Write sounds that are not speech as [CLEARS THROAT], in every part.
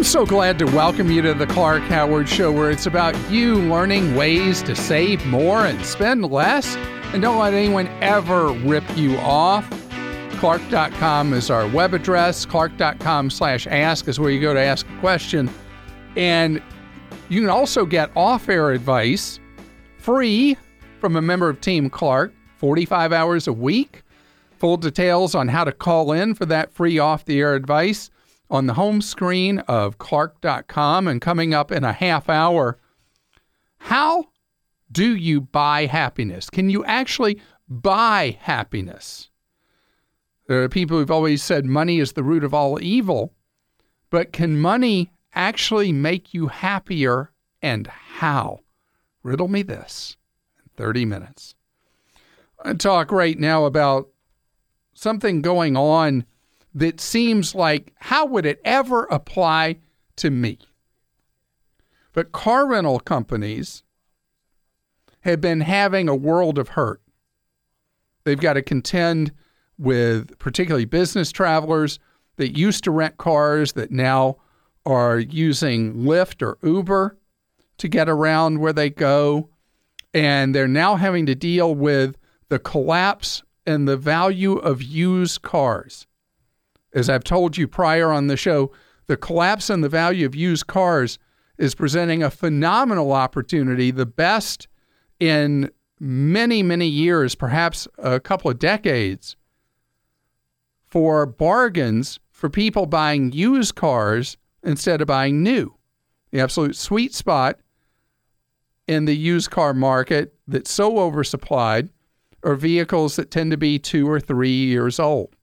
I'm so glad to welcome you to the Clark Howard Show, where it's about you learning ways to save more and spend less, and don't let anyone ever rip you off. Clark.com is our web address. Clark.com slash ask is where you go to ask a question. And you can also get off air advice free from a member of Team Clark, 45 hours a week. Full details on how to call in for that free off the air advice on the home screen of Clark.com. And coming up in a half hour, how do you buy happiness? Can you actually buy happiness? There are people who've always said money is the root of all evil, but can money actually make you happier and how? Riddle me this in 30 minutes. I talk right now about something going on that seems like how would it ever apply to me? But car rental companies have been having a world of hurt. They've got to contend with particularly business travelers that used to rent cars that now are using Lyft or Uber to get around where they go. And they're now having to deal with the collapse and the value of used cars. As I've told you prior on the show, the collapse in the value of used cars is presenting a phenomenal opportunity, the best in many, many years, perhaps a couple of decades, for bargains for people buying used cars instead of buying new. The absolute sweet spot in the used car market that's so oversupplied are vehicles that tend to be two or three years old,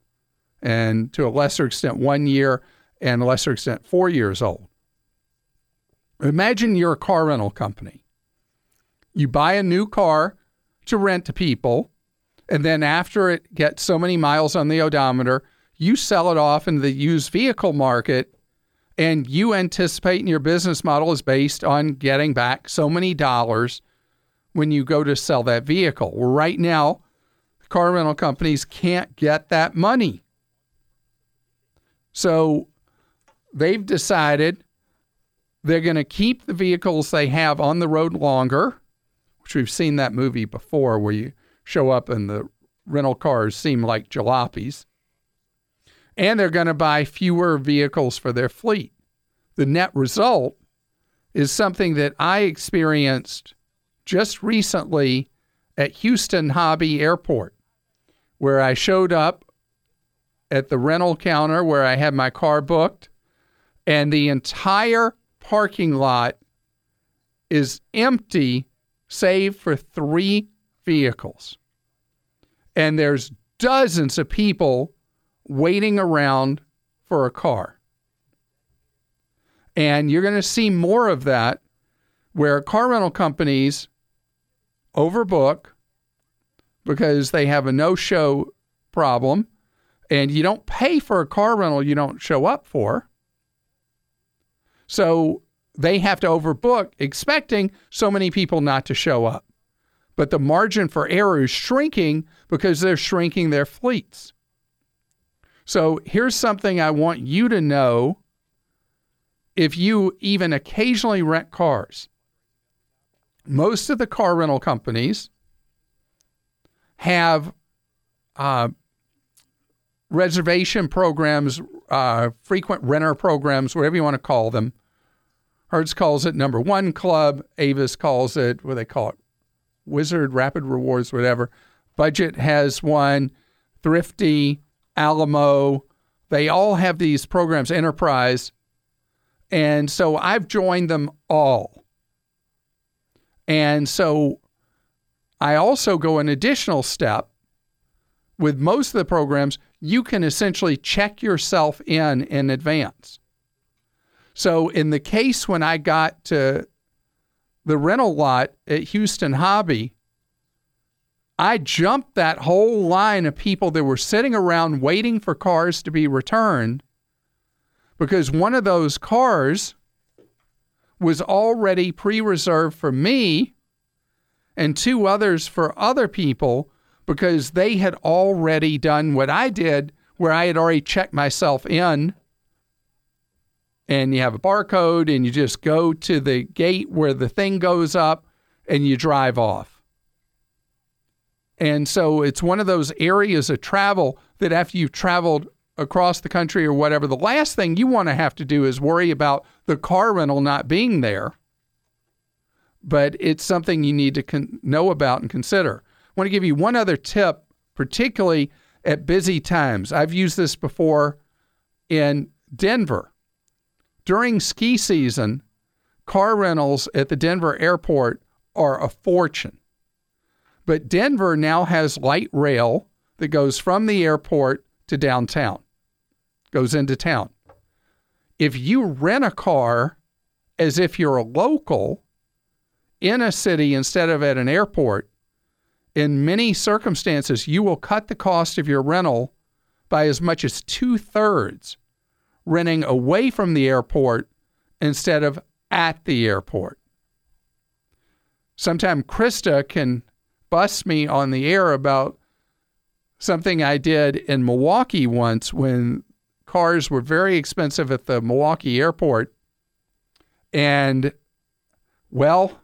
and to a lesser extent, one year, and a lesser extent, four years old. Imagine you're a car rental company. You buy a new car to rent to people, and then after it gets so many miles on the odometer, you sell it off into the used vehicle market and you anticipate and your business model is based on getting back so many dollars when you go to sell that vehicle. Well, right now, car rental companies can't get that money. So they've decided they're going to keep the vehicles they have on the road longer, which we've seen that movie before where you show up and the rental cars seem like jalopies and they're going to buy fewer vehicles for their fleet. The net result is something that I experienced just recently at Houston Hobby Airport, where I showed up at the rental counter where I had my car booked, and the entire parking lot is empty save for three vehicles. And there's dozens of people waiting around for a car. And you're going to see more of that where car rental companies overbook because they have a no show problem and you don't pay for a car rental you don't show up for. So they have to overbook expecting so many people not to show up. But the margin for error is shrinking because they're shrinking their fleets. So here's something I want you to know if you even occasionally rent cars. Most of the car rental companies have uh, reservation programs, uh, frequent renter programs, whatever you want to call them. Hertz calls it number one club. Avis calls it, what do they call it? Wizard, Rapid Rewards, whatever. Budget has one. Thrifty, Alamo, they all have these programs, Enterprise. And so I've joined them all. And so I also go an additional step. With most of the programs, you can essentially check yourself in in advance. So, in the case when I got to the rental lot at Houston Hobby, I jumped that whole line of people that were sitting around waiting for cars to be returned because one of those cars was already pre reserved for me and two others for other people because they had already done what I did, where I had already checked myself in and you have a barcode and you just go to the gate where the thing goes up and you drive off. And so it's one of those areas of travel that after you've traveled across the country or whatever, the last thing you want to have to do is worry about the car rental not being there. But it's something you need to con- know about and consider. Want to give you one other tip, particularly at busy times. I've used this before in Denver. During ski season, car rentals at the Denver airport are a fortune. But Denver now has light rail that goes from the airport to downtown, goes into town. If you rent a car as if you're a local in a city instead of at an airport, in many circumstances, you will cut the cost of your rental by as much as two thirds renting away from the airport instead of at the airport. Sometime Krista can bust me on the air about something I did in Milwaukee once when cars were very expensive at the Milwaukee airport. And, well,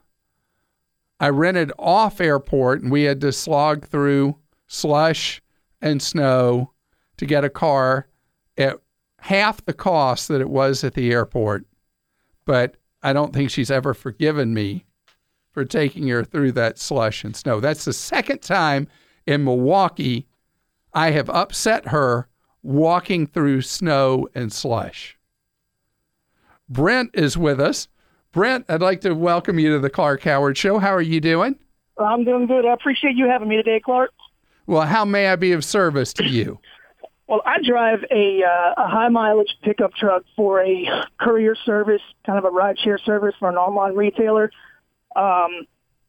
I rented off airport and we had to slog through slush and snow to get a car at half the cost that it was at the airport. But I don't think she's ever forgiven me for taking her through that slush and snow. That's the second time in Milwaukee I have upset her walking through snow and slush. Brent is with us. Brent, I'd like to welcome you to the Clark Howard Show. How are you doing? I'm doing good. I appreciate you having me today, Clark. Well, how may I be of service to you? well, I drive a, uh, a high mileage pickup truck for a courier service, kind of a rideshare service for an online retailer. Um,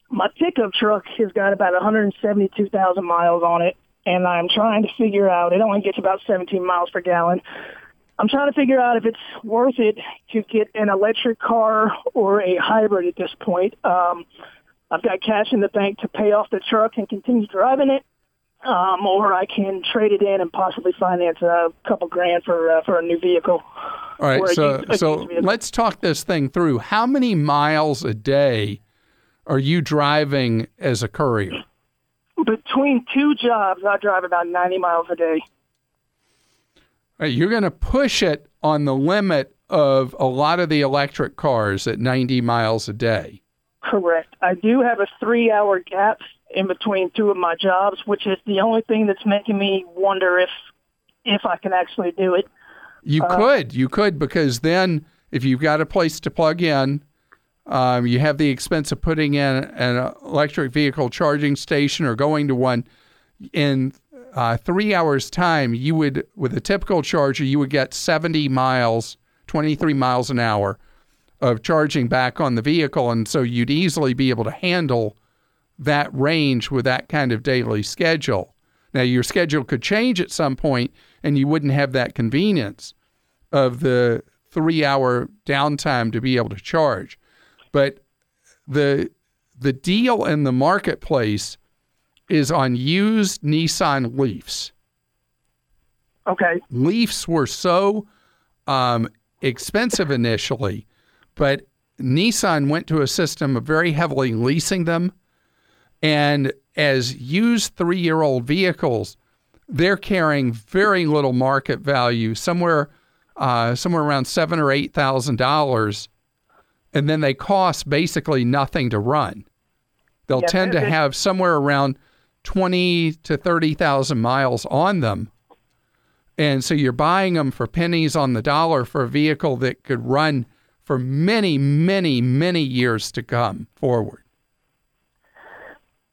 my pickup truck has got about 172,000 miles on it and I'm trying to figure out. It only gets about 17 miles per gallon. I'm trying to figure out if it's worth it to get an electric car or a hybrid at this point. Um, I've got cash in the bank to pay off the truck and continue driving it, um, or I can trade it in and possibly finance a couple grand for uh, for a new vehicle. All right, so so let's talk this thing through. How many miles a day are you driving as a courier? between two jobs, I drive about 90 miles a day. Right, you're going to push it on the limit of a lot of the electric cars at 90 miles a day. Correct. I do have a three hour gap in between two of my jobs, which is the only thing that's making me wonder if if I can actually do it. You uh, could. You could because then if you've got a place to plug in, um, you have the expense of putting in an electric vehicle charging station or going to one. In uh, three hours' time, you would, with a typical charger, you would get 70 miles, 23 miles an hour of charging back on the vehicle. And so you'd easily be able to handle that range with that kind of daily schedule. Now, your schedule could change at some point, and you wouldn't have that convenience of the three hour downtime to be able to charge. But the the deal in the marketplace is on used Nissan Leafs. Okay. Leafs were so um, expensive initially, but Nissan went to a system of very heavily leasing them. And as used three year old vehicles, they're carrying very little market value, somewhere uh, somewhere around seven or eight thousand dollars and then they cost basically nothing to run. They'll yeah, tend to have somewhere around 20 to 30,000 miles on them. And so you're buying them for pennies on the dollar for a vehicle that could run for many, many, many years to come forward.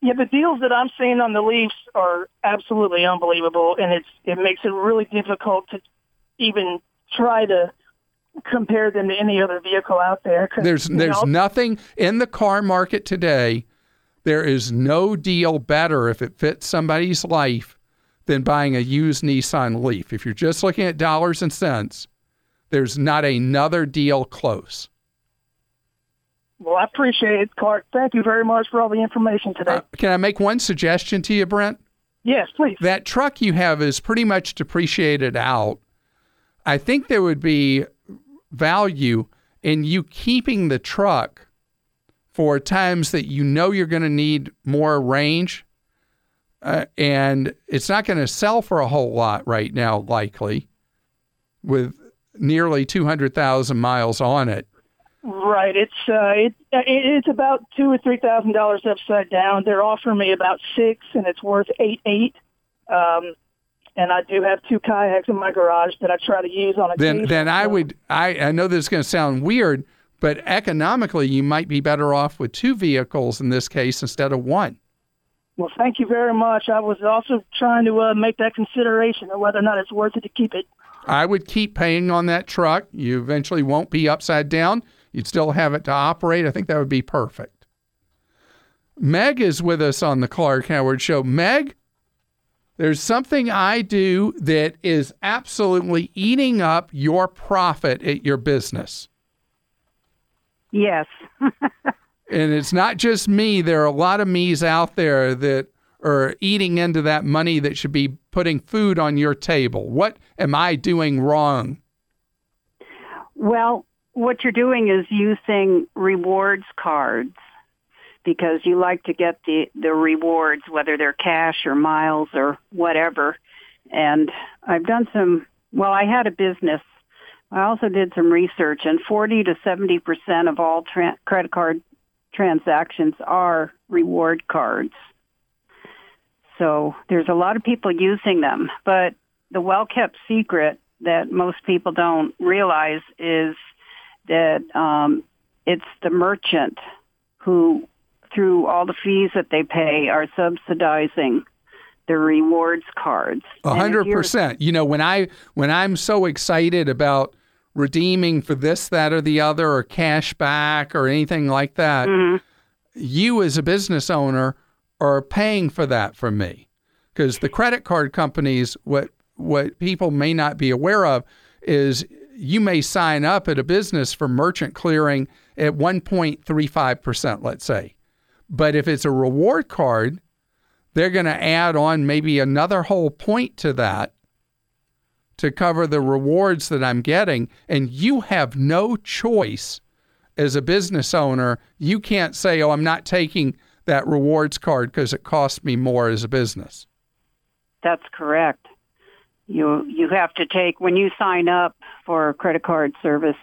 Yeah, the deals that I'm seeing on the Leafs are absolutely unbelievable, and it's it makes it really difficult to even try to compare them to any other vehicle out there. There's there's know, nothing in the car market today. There is no deal better if it fits somebody's life than buying a used Nissan Leaf. If you're just looking at dollars and cents, there's not another deal close. Well, I appreciate it, Clark. Thank you very much for all the information today. Uh, can I make one suggestion to you, Brent? Yes, please. That truck you have is pretty much depreciated out. I think there would be value in you keeping the truck for times that you know you're going to need more range. Uh, and it's not going to sell for a whole lot right now, likely, with nearly 200,000 miles on it. Right. It's uh, it, it's about two or three thousand dollars upside down. They're offering me about six, and it's worth eight eight. Um, and I do have two kayaks in my garage that I try to use on a. Then, then I would. I I know this is going to sound weird, but economically, you might be better off with two vehicles in this case instead of one. Well, thank you very much. I was also trying to uh, make that consideration of whether or not it's worth it to keep it. I would keep paying on that truck. You eventually won't be upside down. You'd still have it to operate. I think that would be perfect. Meg is with us on the Clark Howard Show. Meg, there's something I do that is absolutely eating up your profit at your business. Yes. [LAUGHS] and it's not just me. There are a lot of me's out there that are eating into that money that should be putting food on your table. What am I doing wrong? Well, what you're doing is using rewards cards because you like to get the, the rewards, whether they're cash or miles or whatever. And I've done some, well, I had a business. I also did some research and 40 to 70% of all tra- credit card transactions are reward cards. So there's a lot of people using them, but the well kept secret that most people don't realize is that um, it's the merchant who, through all the fees that they pay, are subsidizing the rewards cards. A hundred percent. You know, when I when I'm so excited about redeeming for this, that, or the other, or cash back, or anything like that, mm-hmm. you as a business owner are paying for that from me, because the credit card companies, what what people may not be aware of is you may sign up at a business for merchant clearing at 1.35%, let's say. But if it's a reward card, they're going to add on maybe another whole point to that to cover the rewards that I'm getting. And you have no choice as a business owner. You can't say, oh, I'm not taking that rewards card because it costs me more as a business. That's correct you you have to take when you sign up for a credit card service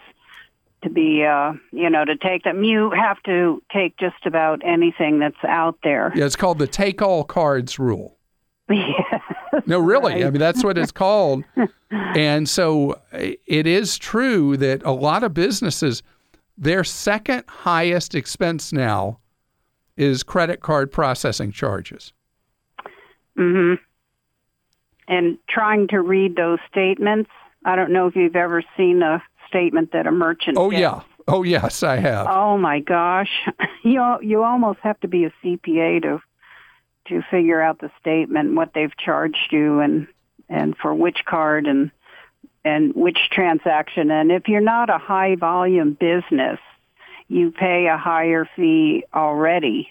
to be uh you know to take them you have to take just about anything that's out there yeah it's called the take all cards rule [LAUGHS] yes, no really right. i mean that's what it's called [LAUGHS] and so it is true that a lot of businesses their second highest expense now is credit card processing charges mhm and trying to read those statements. I don't know if you've ever seen a statement that a merchant. Oh gets. yeah. Oh yes, I have. Oh my gosh, [LAUGHS] you you almost have to be a CPA to to figure out the statement, what they've charged you, and and for which card and and which transaction. And if you're not a high volume business, you pay a higher fee already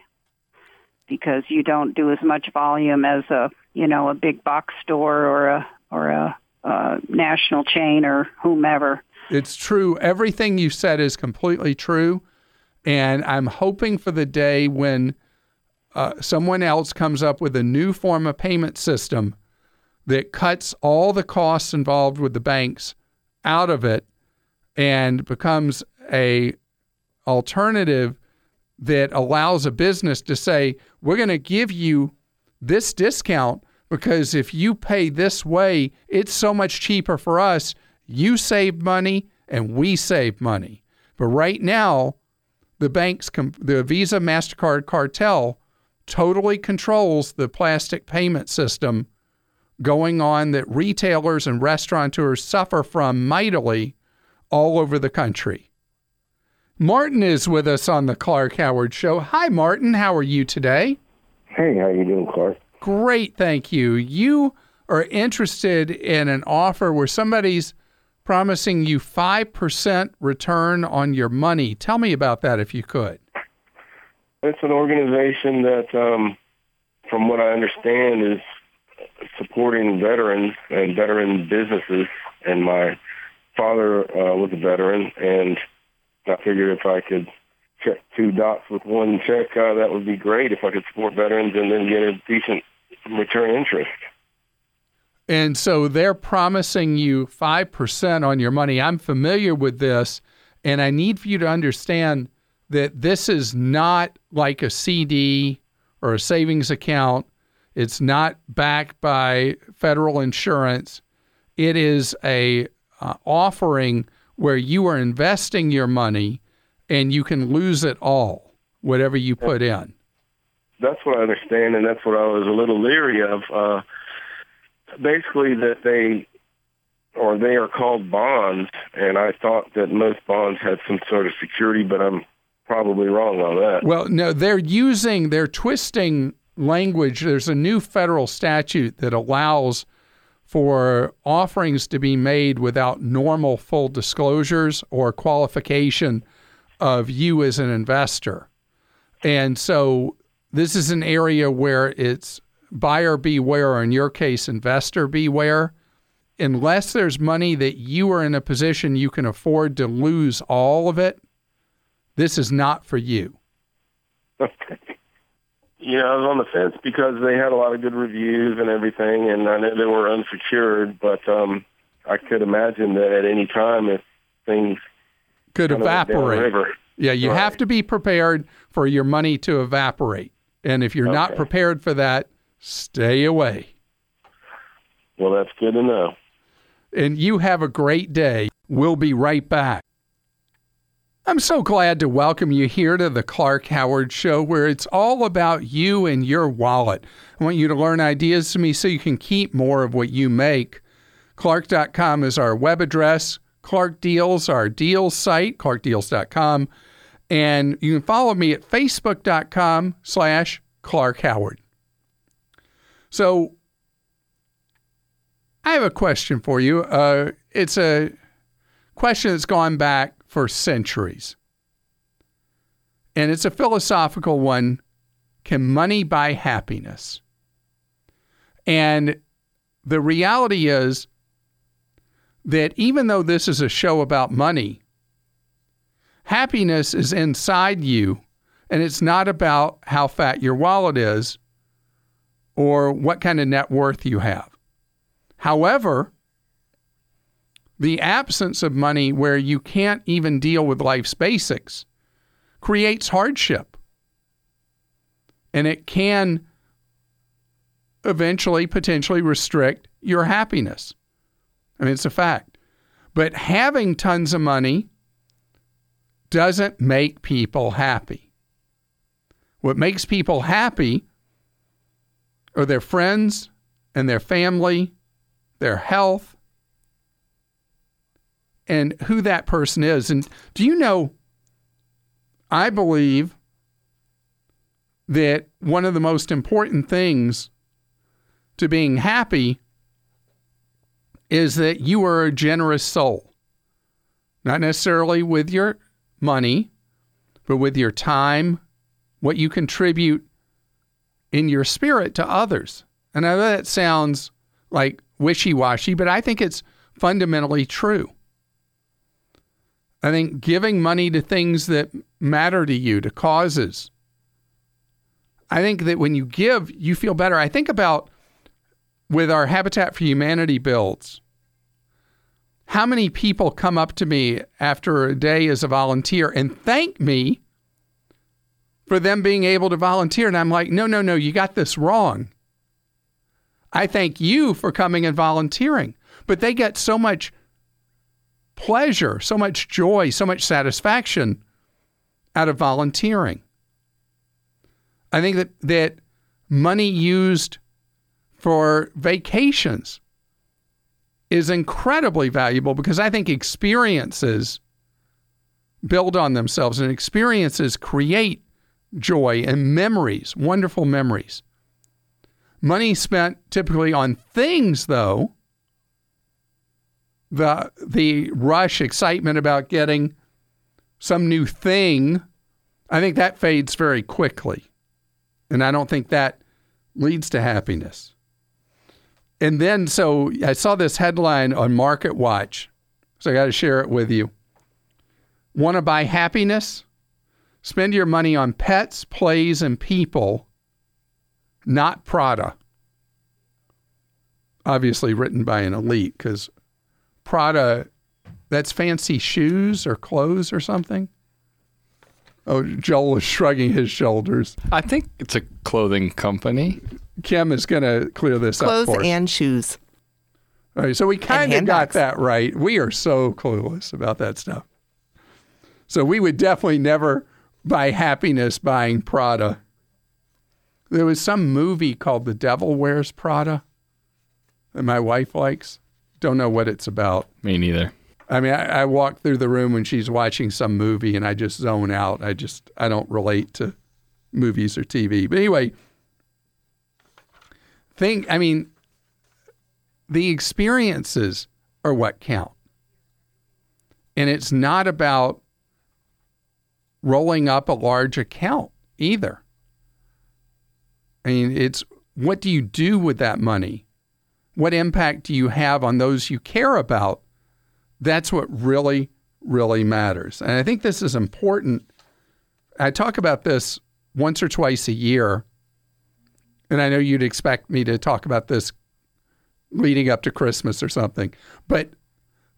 because you don't do as much volume as a you know a big box store or a or a, a national chain or whomever. It's true. Everything you said is completely true, and I'm hoping for the day when uh, someone else comes up with a new form of payment system that cuts all the costs involved with the banks out of it and becomes a alternative that allows a business to say we're going to give you this discount because if you pay this way, it's so much cheaper for us. You save money and we save money. But right now, the banks, the Visa MasterCard cartel totally controls the plastic payment system going on that retailers and restaurateurs suffer from mightily all over the country. Martin is with us on the Clark Howard Show. Hi, Martin. How are you today? Hey, how are you doing, Clark? Great, thank you. You are interested in an offer where somebody's promising you 5% return on your money. Tell me about that if you could. It's an organization that, um, from what I understand, is supporting veterans and veteran businesses. And my father uh, was a veteran, and I figured if I could check two dots with one check, uh, that would be great if I could support veterans and then get a decent return interest. And so they're promising you 5% on your money. I'm familiar with this, and I need for you to understand that this is not like a CD or a savings account. It's not backed by federal insurance. It is a uh, offering where you are investing your money and you can lose it all, whatever you put in. That's what I understand, and that's what I was a little leery of. Uh, basically, that they or they are called bonds, and I thought that most bonds had some sort of security, but I'm probably wrong on that. Well, no, they're using, they're twisting language. There's a new federal statute that allows for offerings to be made without normal full disclosures or qualification of you as an investor. And so this is an area where it's buyer beware, or in your case, investor beware. Unless there's money that you are in a position you can afford to lose all of it, this is not for you. Okay. [LAUGHS] Yeah, I was on the fence because they had a lot of good reviews and everything, and I know they were unsecured, but um, I could imagine that at any time if things could evaporate. Yeah, you right. have to be prepared for your money to evaporate. And if you're okay. not prepared for that, stay away. Well, that's good to know. And you have a great day. We'll be right back. I'm so glad to welcome you here to the Clark Howard Show, where it's all about you and your wallet. I want you to learn ideas from me so you can keep more of what you make. Clark.com is our web address. Clark Deals, our deals site, clarkdeals.com. And you can follow me at facebook.com slash Clark Howard. So I have a question for you. Uh, it's a question that's gone back for centuries. And it's a philosophical one. Can money buy happiness? And the reality is that even though this is a show about money, happiness is inside you and it's not about how fat your wallet is or what kind of net worth you have. However, the absence of money where you can't even deal with life's basics creates hardship. And it can eventually potentially restrict your happiness. I mean, it's a fact. But having tons of money doesn't make people happy. What makes people happy are their friends and their family, their health, and who that person is. And do you know, I believe that one of the most important things to being happy is that you are a generous soul. Not necessarily with your money, but with your time, what you contribute in your spirit to others. And I know that sounds like wishy washy, but I think it's fundamentally true. I think giving money to things that matter to you, to causes, I think that when you give, you feel better. I think about with our Habitat for Humanity builds, how many people come up to me after a day as a volunteer and thank me for them being able to volunteer? And I'm like, no, no, no, you got this wrong. I thank you for coming and volunteering. But they get so much pleasure, so much joy, so much satisfaction out of volunteering. I think that, that money used for vacations is incredibly valuable because I think experiences build on themselves and experiences create joy and memories, wonderful memories. Money spent typically on things, though, the the rush, excitement about getting some new thing, I think that fades very quickly. And I don't think that leads to happiness. And then, so I saw this headline on Market Watch So I got to share it with you. Want to buy happiness? Spend your money on pets, plays, and people, not Prada. Obviously, written by an elite because Prada, that's fancy shoes or clothes or something. Oh, Joel is shrugging his shoulders. I think it's a clothing company. Kim is going to clear this Clothes up. Clothes and shoes. All right, so we kind of got that right. We are so clueless about that stuff. So we would definitely never buy happiness buying Prada. There was some movie called The Devil Wears Prada that my wife likes. Don't know what it's about. Me neither. I mean, I, I walk through the room when she's watching some movie and I just zone out. I just, I don't relate to movies or TV. But anyway, think, I mean, the experiences are what count. And it's not about rolling up a large account either. I mean, it's what do you do with that money? What impact do you have on those you care about? That's what really, really matters. And I think this is important. I talk about this once or twice a year. And I know you'd expect me to talk about this leading up to Christmas or something. But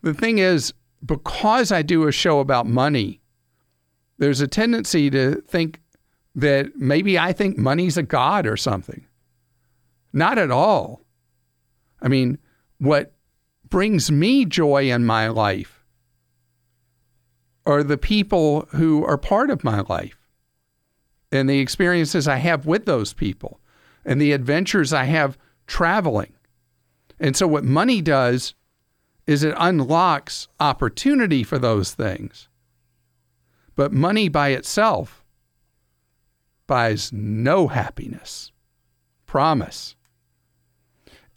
the thing is, because I do a show about money, there's a tendency to think that maybe I think money's a god or something. Not at all. I mean, what brings me joy in my life are the people who are part of my life and the experiences I have with those people and the adventures I have traveling. And so, what money does is it unlocks opportunity for those things. But money by itself buys no happiness. Promise.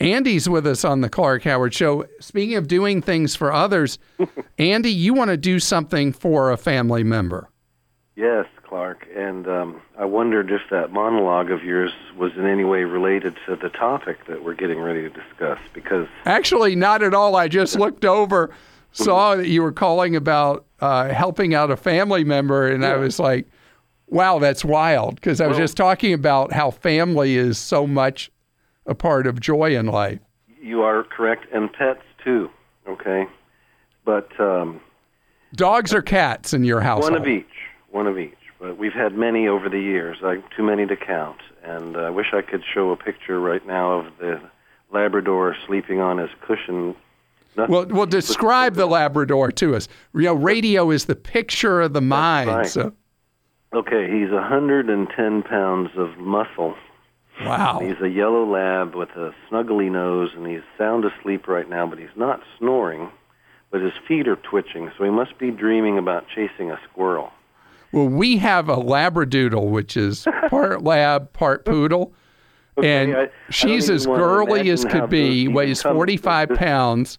Andy's with us on the Clark Howard Show. Speaking of doing things for others, [LAUGHS] Andy, you want to do something for a family member. Yes, Clark. And um, I wondered if that monologue of yours was in any way related to the topic that we're getting ready to discuss. Because Actually, not at all. I just looked over, [LAUGHS] saw that you were calling about uh, helping out a family member, and I was like, wow, that's wild. Because I was Well- just talking about how family is so much a part of joy in life. you are correct, and pets too. Okay, but um, Dogs or cats in your house? one of each. One of each. But we've had many over the years. I, too many to count. And uh, I wish I could show a picture right now of the Labrador sleeping on his cushion. Nothing- Well, well, describe the Labrador to us. You know, radio is the picture of the mind. right. So, Okay, he's 110 pounds of muscle. Wow. He's a yellow lab with a snuggly nose, and he's sound asleep right now, but he's not snoring, but his feet are twitching, so he must be dreaming about chasing a squirrel. Well, we have a Labradoodle, which is [LAUGHS] part lab, part poodle. and I- I she's as girly as could be, weighs 45 pounds,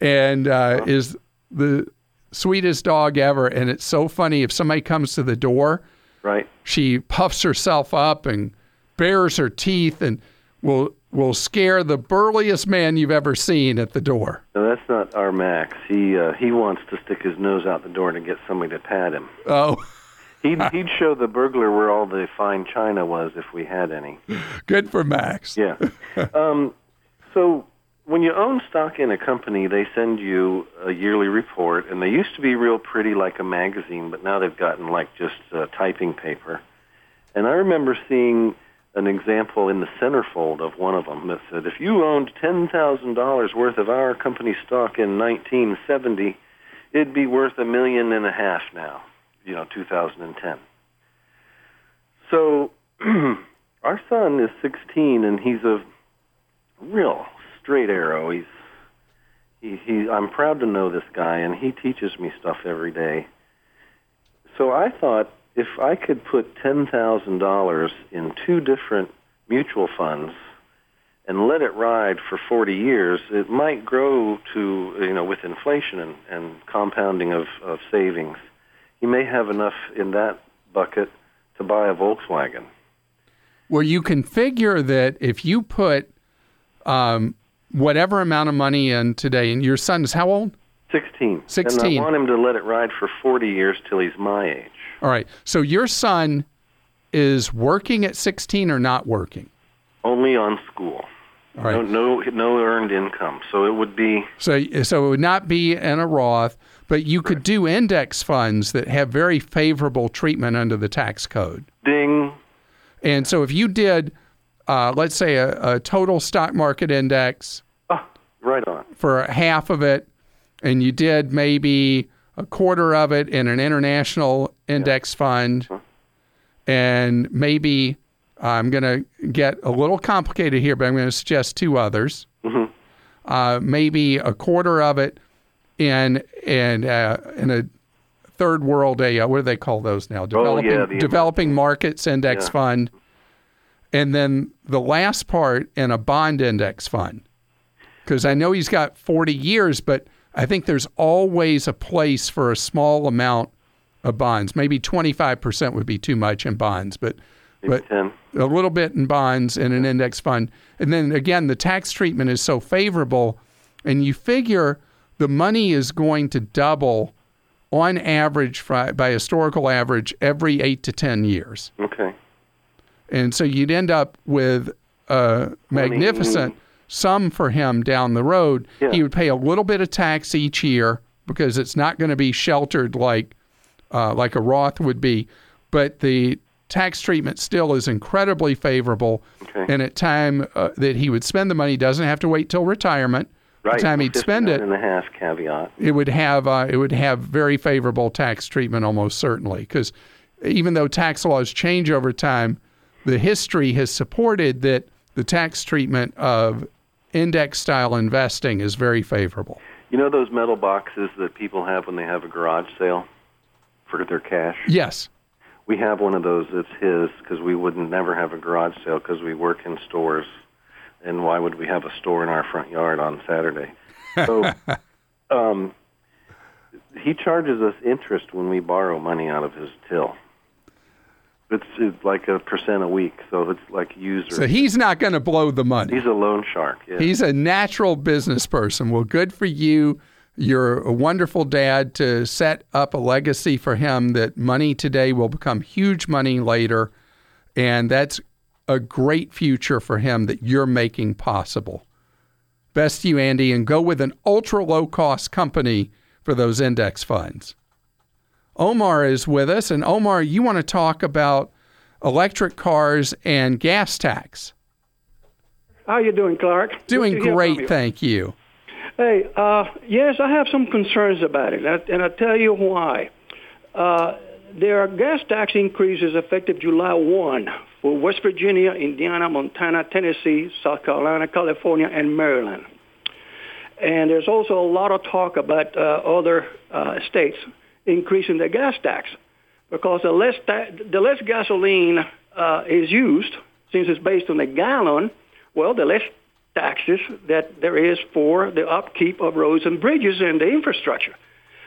and uh, is the sweetest dog ever. And it's so funny if somebody comes to the door, Right? she puffs herself up and bares her teeth and will will scare the burliest man you've ever seen at the door. No, that's not our Max. He uh, he wants to stick his nose out the door to get somebody to pat him. Oh, [LAUGHS] He'd he'd show the burglar where all the fine china was if we had any. good for Max. Yeah. [LAUGHS] um, so when you own stock in a company, they send you a yearly report, and they used to be real pretty like a magazine, but now they've gotten like just uh, typing paper. And I remember seeing an example in the centerfold of one of them that said, if you owned ten thousand dollars worth of our company stock in 1970, it'd be worth a million and a half now. You know, 2010. So [CLEARS THROAT] our son is 16 and he's a real straight arrow. He's he, he I'm proud to know this guy and he teaches me stuff every day. So I thought if I could put $10,000 in two different mutual funds and let it ride for 40 years, it might grow to, you know, with inflation and, and compounding of, of savings. He may have enough in that bucket to buy a Volkswagen. Well, you can figure that if you put um, whatever amount of money in today, and your son is how old? 16. 16. And I want him to let it ride for 40 years till he's my age. All right. So your son is working at 16 or not working? Only on school. All right. No, no, no earned income. So it would be So, so it would not be in a Roth, but you could do index funds that have very favorable treatment under the tax code. ding. And so, if you did, uh, let's say, a, a total stock market index Ah, right on. for half of it, and you did maybe a quarter of it in an international index fund, and maybe I'm going to get a little complicated here, but I'm going to suggest two others. Mhm. Uh, maybe a quarter of it in in uh, in a third world a uh, what do they call those now? Developing Oh, yeah, the- developing markets index Yeah. fund, and then the last part in a bond index fund because I know he's got 40 years, but I think there's always a place for a small amount of bonds. Maybe 25% would be too much in bonds, but Maybe but 10. a little bit in bonds and an index fund. And then again, the tax treatment is so favorable, and you figure the money is going to double on average fri- by historical average every eight to 10 years. Okay. And so you'd end up with a magnificent sum for him down the road. Yeah. He would pay a little bit of tax each year because it's not going to be sheltered like uh, like a Roth would be, but the tax treatment still is incredibly favorable. Okay. And at time uh, that he would spend the money, he doesn't have to wait till retirement. Right. The time he'd spend it, 59 and a half caveat. it would have uh, it would have very favorable tax treatment almost certainly because even though tax laws change over time, the history has supported that the tax treatment of index style investing is very favorable. You know those metal boxes that people have when they have a garage sale for their cash? Yes. We have one of those. It's his because we wouldn't never have a garage sale because we work in stores, and why would we have a store in our front yard on Saturday? So, [LAUGHS] um, he charges us interest when we borrow money out of his till. It's, it's like a percent a week, so it's like user. So he's not going to blow the money. He's a loan shark. Yeah. He's a natural business person. Well, good for you. You're a wonderful dad to set up a legacy for him that money today will become huge money later. And that's a great future for him that you're making possible. Best to you, Andy, and go with an ultra low cost company for those index funds. Omar is with us. And Omar, you want to talk about electric cars and gas tax. How you doing, Clark? Doing Good to hear from great, you. thank you. Hey, uh, yes, I have some concerns about it, and I- and I'll tell you why. Uh, there are gas tax increases effective July 1 for West Virginia, Indiana, Montana, Tennessee, South Carolina, California, and Maryland. And there's also a lot of talk about uh, other uh, states increasing the gas tax because the less, ta- the less gasoline uh, is used, since it's based on a gallon, well, the less taxes that there is for the upkeep of roads and bridges and the infrastructure.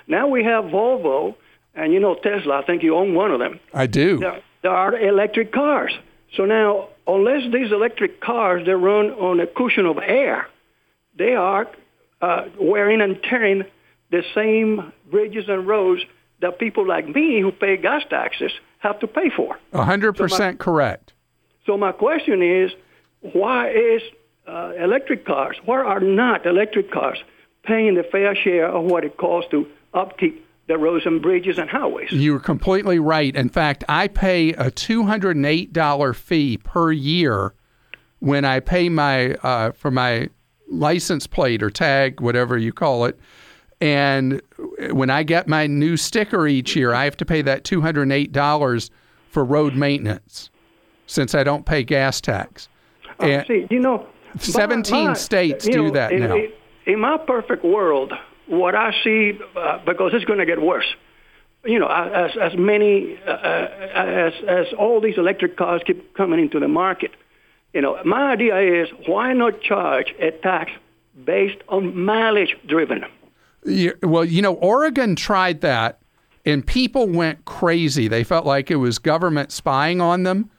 Now we have Volvo, and you know Tesla. I think you own one of them. I do. There, there are electric cars. So now, unless these electric cars they run on a cushion of air, they are uh, wearing and tearing the same bridges and roads that people like me who pay gas taxes have to pay for. Hundred percent correct. So my question is, why is uh, electric cars, why are not electric cars paying the fair share of what it costs to upkeep the roads and bridges and highways? You're completely right. In fact, I pay a two hundred and eight dollar fee per year when I pay my uh, for my license plate or tag, whatever you call it. And when I get my new sticker each year, I have to pay that two hundred and eight dollars for road maintenance, since I don't pay gas tax. And- See, you know, 17 my- states do know, that in, now. In, in my perfect world, what I see, uh, because it's going to get worse, you know, as as many uh, as as all these electric cars keep coming into the market, you know, my idea is why not charge a tax based on mileage driven? Well, you know, Oregon tried that and people went crazy. They felt like it was government spying on them.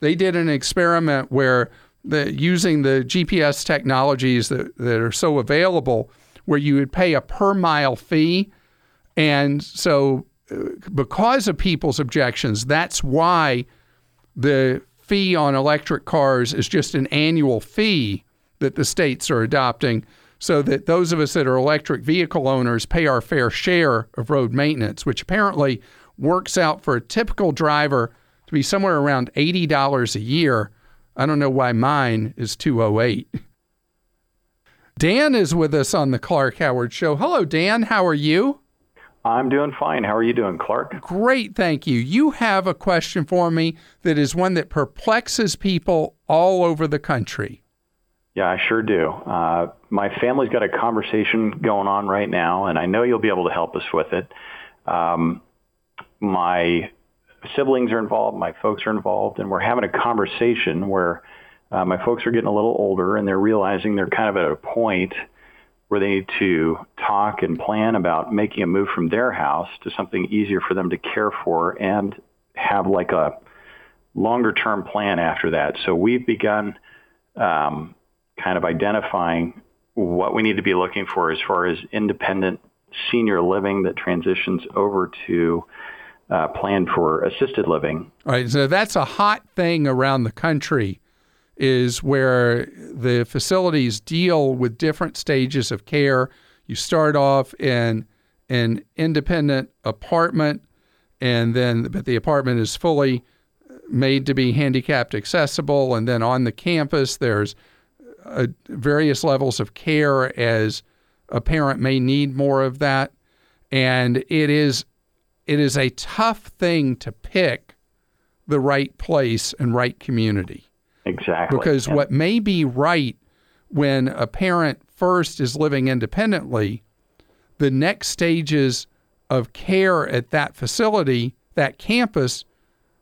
They did an experiment where the using the GPS technologies that, that are so available, where you would pay a per mile fee. And so, uh, because of people's objections, that's why the fee on electric cars is just an annual fee that the states are adopting so that those of us that are electric vehicle owners pay our fair share of road maintenance, which apparently works out for a typical driver to be somewhere around $80 a year. I don't know why mine is 208. Dan is with us on the Clark Howard Show. Hello, Dan. How are you? I'm doing fine. How are you doing, Clark? Great, thank you. You have a question for me that is one that perplexes people all over the country. Yeah, I sure do. Uh, my family's got a conversation going on right now, and I know you'll be able to help us with it. Um, my siblings are involved, my folks are involved, and we're having a conversation where uh, my folks are getting a little older and they're realizing they're kind of at a point where they need to talk and plan about making a move from their house to something easier for them to care for and have like a longer term plan after that. So we've begun um, kind of identifying what we need to be looking for as far as independent senior living that transitions over to uh, plan for assisted living. All right, so that's a hot thing around the country is where the facilities deal with different stages of care. You start off in an independent apartment, and then but the apartment is fully made to be handicapped accessible, and then on the campus there's uh, various levels of care as a parent may need more of that, and it is it is a tough thing to pick the right place and right community. Exactly. Because yeah. what may be right when a parent first is living independently, the next stages of care at that facility, that campus,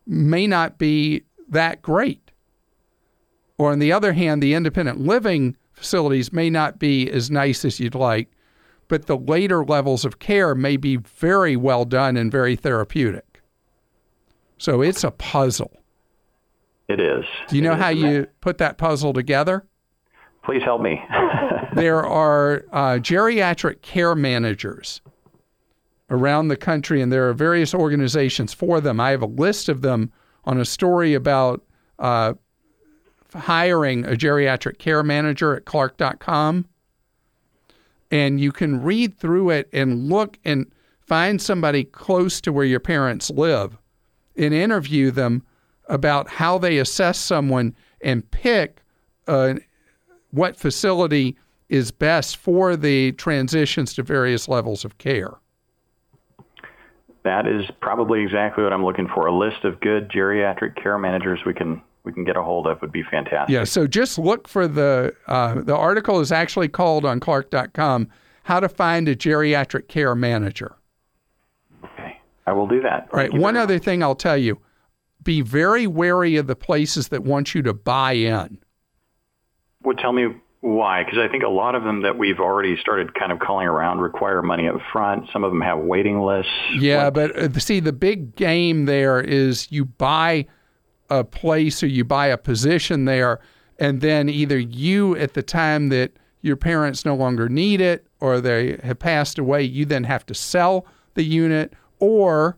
may not be that great. Or on the other hand, the independent living facilities may not be as nice as you'd like, but the later levels of care may be very well done and very therapeutic. So it's a puzzle. It is. Do you know how you put that puzzle together? Please help me. [LAUGHS] there are uh, geriatric care managers around the country, and there are various organizations for them. I have a list of them on a story about uh, hiring a geriatric care manager at clark.com. And you can read through it and look and find somebody close to where your parents live and interview them about how they assess someone and pick uh, what facility is best for the transitions to various levels of care. That is probably exactly what I'm looking for. A list of good geriatric care managers we can we can get a hold of would be fantastic. Yeah, so just look for the uh, the article is actually called on Clark.com "How to Find a Geriatric Care Manager." Okay, I will do that. All right. One other much. thing I'll tell you: be very wary of the places that want you to buy in. Well, tell me why, because I think a lot of them that we've already started kind of calling around require money up front. Some of them have waiting lists. Yeah, what? but uh, see, the big game there is you buy a place or you buy a position there, and then either you, at the time that your parents no longer need it or they have passed away, you then have to sell the unit, or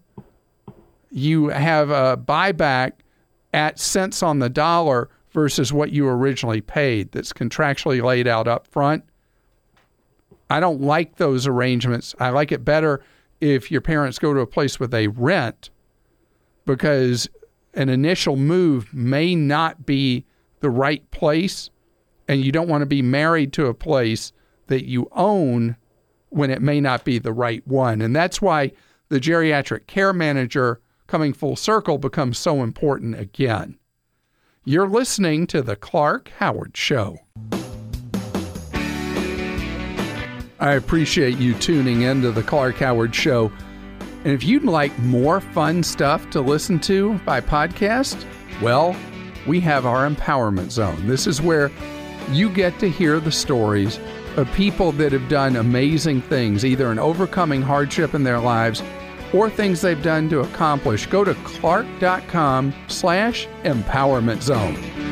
you have a buyback at cents on the dollar versus what you originally paid that's contractually laid out up front. I don't like those arrangements. I like it better if your parents go to a place where they rent because an initial move may not be the right place and you don't want to be married to a place that you own when it may not be the right one. And that's why the geriatric care manager coming full circle becomes so important again. You're listening to The Clark Howard Show. I appreciate you tuning in to The Clark Howard Show. And if you'd like more fun stuff to listen to by podcast, well, we have our Empowerment Zone. This is where you get to hear the stories of people that have done amazing things, either in overcoming hardship in their lives or things they've done to accomplish, go to clark.com slash empowerment zone.